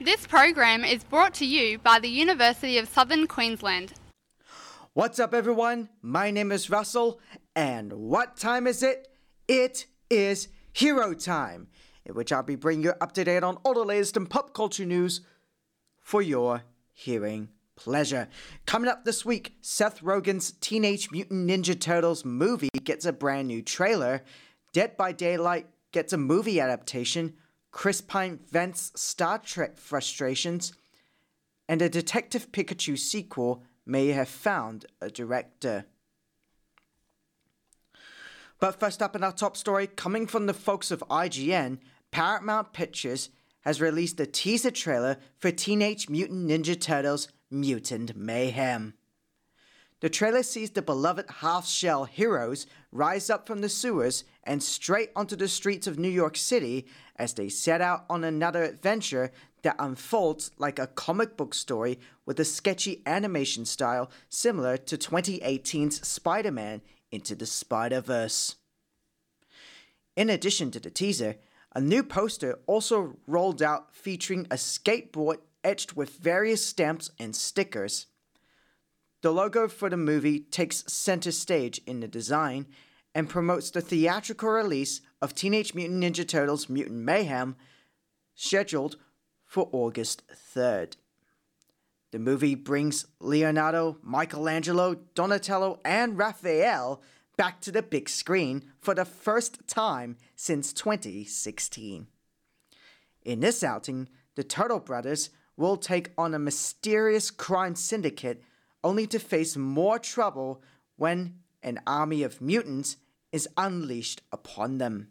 This program is brought to you by the University of Southern Queensland. What's up, everyone? My name is Russell, and what time is it? It is Hero Time, in which I'll be bringing you up to date on all the latest in pop culture news for your hearing pleasure. Coming up this week, Seth Rogen's Teenage Mutant Ninja Turtles movie gets a brand new trailer, Dead by Daylight gets a movie adaptation, Chris Pine vents Star Trek frustrations, and a Detective Pikachu sequel may have found a director. But first up in our top story, coming from the folks of IGN, Paramount Pictures has released a teaser trailer for Teenage Mutant Ninja Turtles Mutant Mayhem. The trailer sees the beloved half shell heroes rise up from the sewers and straight onto the streets of New York City as they set out on another adventure that unfolds like a comic book story with a sketchy animation style similar to 2018's Spider Man Into the Spider Verse. In addition to the teaser, a new poster also rolled out featuring a skateboard etched with various stamps and stickers. The logo for the movie takes center stage in the design and promotes the theatrical release of Teenage Mutant Ninja Turtles Mutant Mayhem, scheduled for August 3rd. The movie brings Leonardo, Michelangelo, Donatello, and Raphael back to the big screen for the first time since 2016. In this outing, the Turtle Brothers will take on a mysterious crime syndicate only to face more trouble when an army of mutants is unleashed upon them.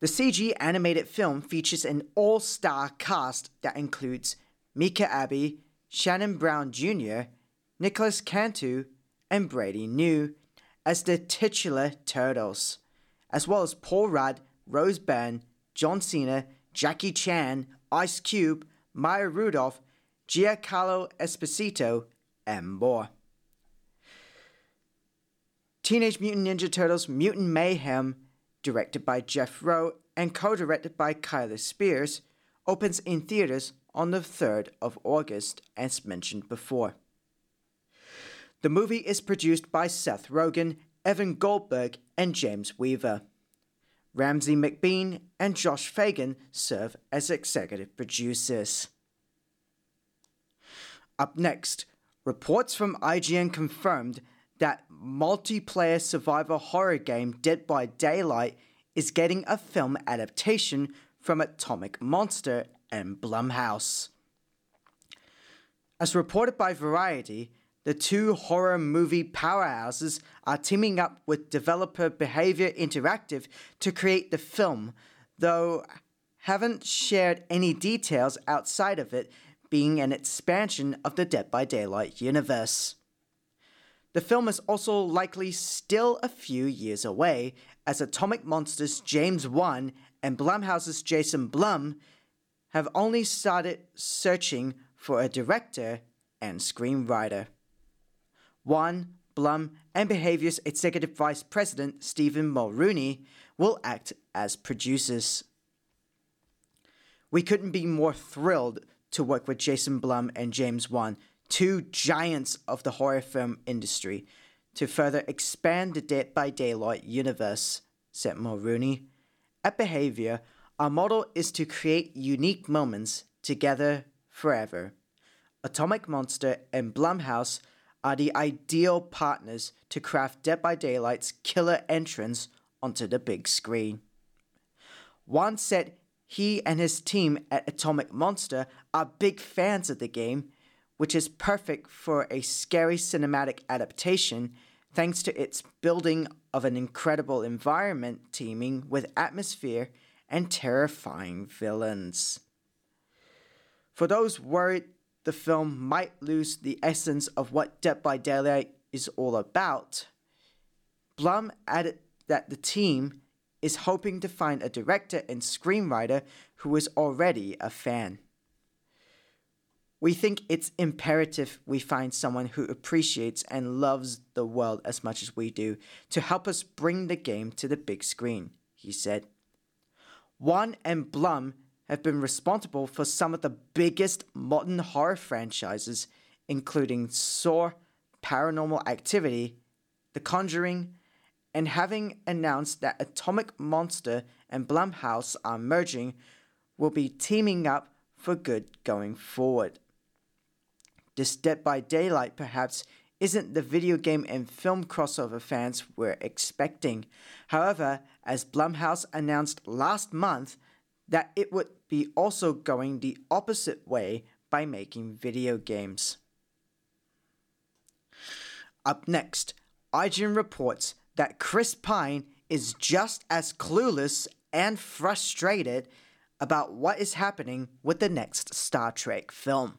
The CG animated film features an all star cast that includes Micah Abbey, Shamon Brown Jr., Nicolas Cantu, and Brady Noon as the titular Turtles, as well as Paul Rudd, Rose Byrne, John Cena, Jackie Chan, Ice Cube, Maya Rudolph, Giancarlo Esposito, and more. Teenage Mutant Ninja Turtles Mutant Mayhem, directed by Jeff Rowe and co directed by Kyler Spears, opens in theaters on the 3rd of August, as mentioned before. The movie is produced by Seth Rogen, Evan Goldberg, and James Weaver. Ramsey McBean and Josh Fagen serve as executive producers. Up next, reports from IGN confirmed that multiplayer survivor horror game Dead by Daylight is getting a film adaptation from Atomic Monster and Blumhouse. As reported by Variety, the two horror movie powerhouses are teaming up with developer Behaviour Interactive to create the film, though haven't shared any details outside of it being an expansion of the Dead by Daylight universe. The film is also likely still a few years away, as Atomic Monsters' James Wan and Blumhouse's Jason Blum have only started searching for a director and screenwriter. Wan, Blum, and Behaviour's Executive Vice President Stephen Mulrooney will act as producers. We couldn't be more thrilled to work with Jason Blum and James Wan, two giants of the horror film industry, to further expand the Dead by Daylight universe, said Mulrooney. At Behaviour, our model is to create unique moments together forever. Atomic Monster and Blumhouse are the ideal partners to craft Dead by Daylight's killer entrance onto the big screen. Wan said he and his team at Atomic Monster are big fans of the game, which is perfect for a scary cinematic adaptation thanks to its building of an incredible environment teeming with atmosphere and terrifying villains. For those worried the film might lose the essence of what Dead by Daylight is all about. Blum added that the team is hoping to find a director and screenwriter who is already a fan. We think it's imperative we find someone who appreciates and loves the world as much as we do to help us bring the game to the big screen, he said. Wan and Blum have been responsible for some of the biggest modern horror franchises, including Saw, Paranormal Activity, The Conjuring, and having announced that Atomic Monster and Blumhouse are merging, will be teaming up for good going forward. This Dead by Daylight perhaps isn't the video game and film crossover fans were expecting. However, as Blumhouse announced last month that it would be also going the opposite way by making video games. Up next, IGN reports that Chris Pine is just as clueless and frustrated about what is happening with the next Star Trek film.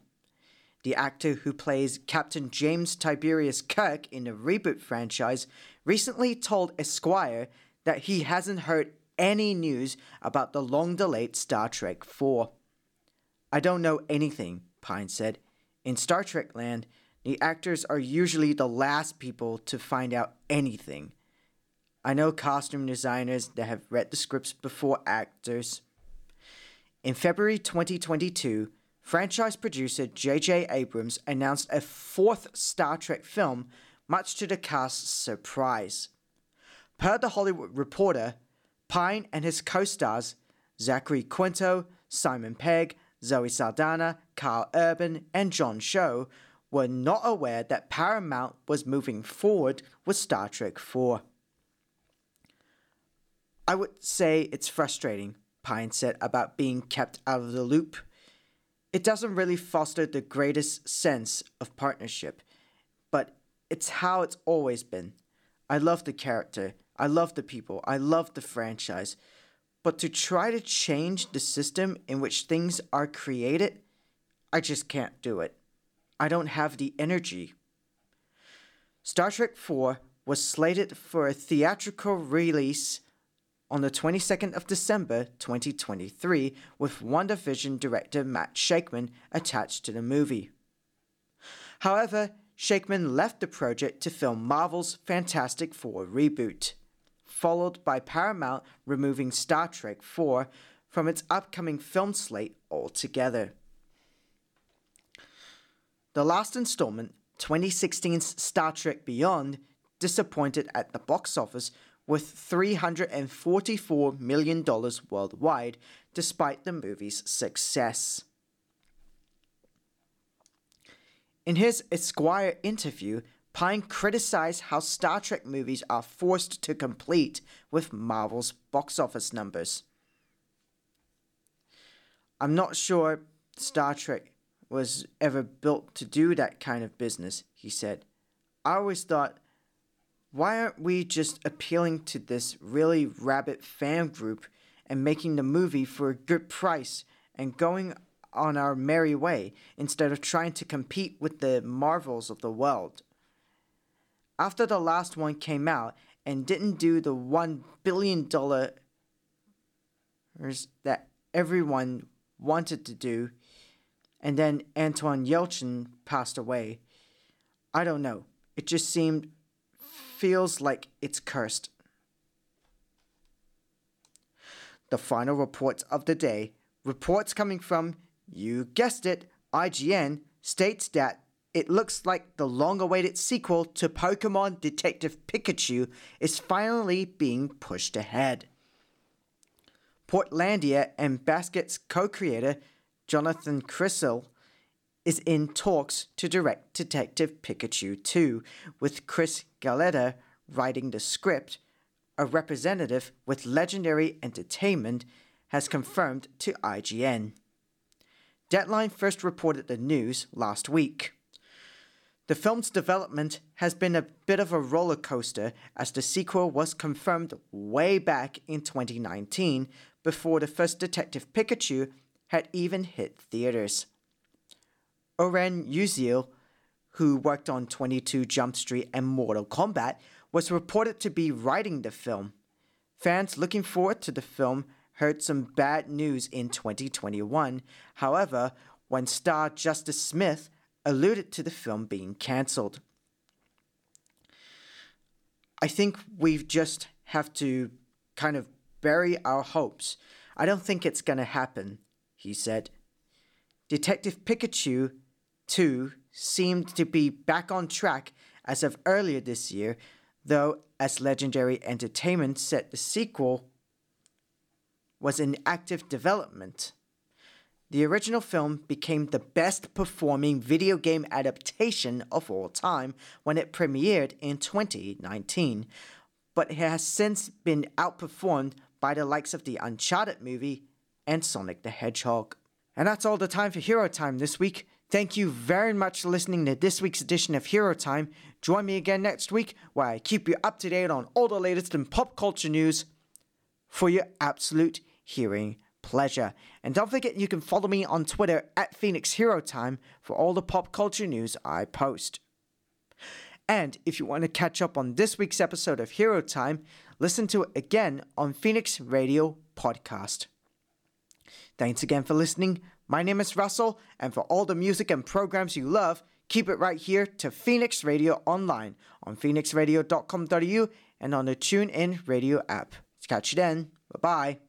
The actor who plays Captain James Tiberius Kirk in the reboot franchise recently told Esquire that he hasn't heard any news about the long delayed Star Trek 4. I don't know anything, Pine said. In Star Trek land, the actors are usually the last people to find out anything. I know costume designers that have read the scripts before actors. In February 2022, franchise producer J.J. Abrams announced a fourth Star Trek film, much to the cast's surprise. Per The Hollywood Reporter, Pine and his co stars, Zachary Quinto, Simon Pegg, Zoe Saldana, Karl Urban, and John Cho, were not aware that Paramount was moving forward with Star Trek 4. I would say it's frustrating, Pine said about being kept out of the loop. It doesn't really foster the greatest sense of partnership, but it's how it's always been. I love the character, I love the people, I love the franchise. But to try to change the system in which things are created, I just can't do it. I don't have the energy. Star Trek 4 was slated for a theatrical release on the 22nd of December 2023 with WandaVision director Matt Shakman attached to the movie. However, Shakman left the project to film Marvel's Fantastic Four reboot, followed by Paramount removing Star Trek 4 from its upcoming film slate altogether. The last installment, 2016's Star Trek Beyond, disappointed at the box office with $344 million worldwide, despite the movie's success. In his Esquire interview, Pine criticized how Star Trek movies are forced to compete with Marvel's box office numbers. I'm not sure Star Trek was ever built to do that kind of business, he said. I always thought, why aren't we just appealing to this really rabid fan group and making the movie for a good price and going on our merry way instead of trying to compete with the marvels of the world? After the last one came out and didn't do the $1 billion that everyone wanted to do, and then Anton Yelchin passed away. I don't know. It just seemed feels like it's cursed. The final reports of the day, reports coming from, you guessed it, IGN, states that it looks like the long awaited sequel to Pokemon Detective Pikachu is finally being pushed ahead. Portlandia and Baskets co creator Jonathan Krisel is in talks to direct Detective Pikachu 2, with Chris Galletta writing the script. A representative with Legendary Entertainment has confirmed to IGN. Deadline first reported the news last week. The film's development has been a bit of a roller coaster as the sequel was confirmed way back in 2019 before the first Detective Pikachu had even hit theaters. Oren Uziel, who worked on 22 Jump Street and Mortal Kombat, was reported to be writing the film. Fans looking forward to the film heard some bad news in 2021. However, when star Justice Smith alluded to the film being cancelled. I think we just have to kind of bury our hopes. I don't think it's going to happen. he said. Detective Pikachu 2 seemed to be back on track as of earlier this year, though, as Legendary Entertainment said, the sequel was in active development. The original film became the best performing video game adaptation of all time when it premiered in 2019, but it has since been outperformed by the likes of the Uncharted movie and Sonic the Hedgehog. And that's all the time for Hero Time this week. Thank you very much for listening to this week's edition of Hero Time. Join me again next week where I keep you up to date on all the latest in pop culture news for your absolute hearing pleasure. And don't forget you can follow me on Twitter at Phoenix Hero Time for all the pop culture news I post. And if you want to catch up on this week's episode of Hero Time, listen to it again on Phoenix Radio Podcast. Thanks again for listening. My name is Russell, and for all the music and programs you love, keep it right here to Phoenix Radio Online on phoenixradio.com.au and on the TuneIn Radio app. Catch you then. Bye bye.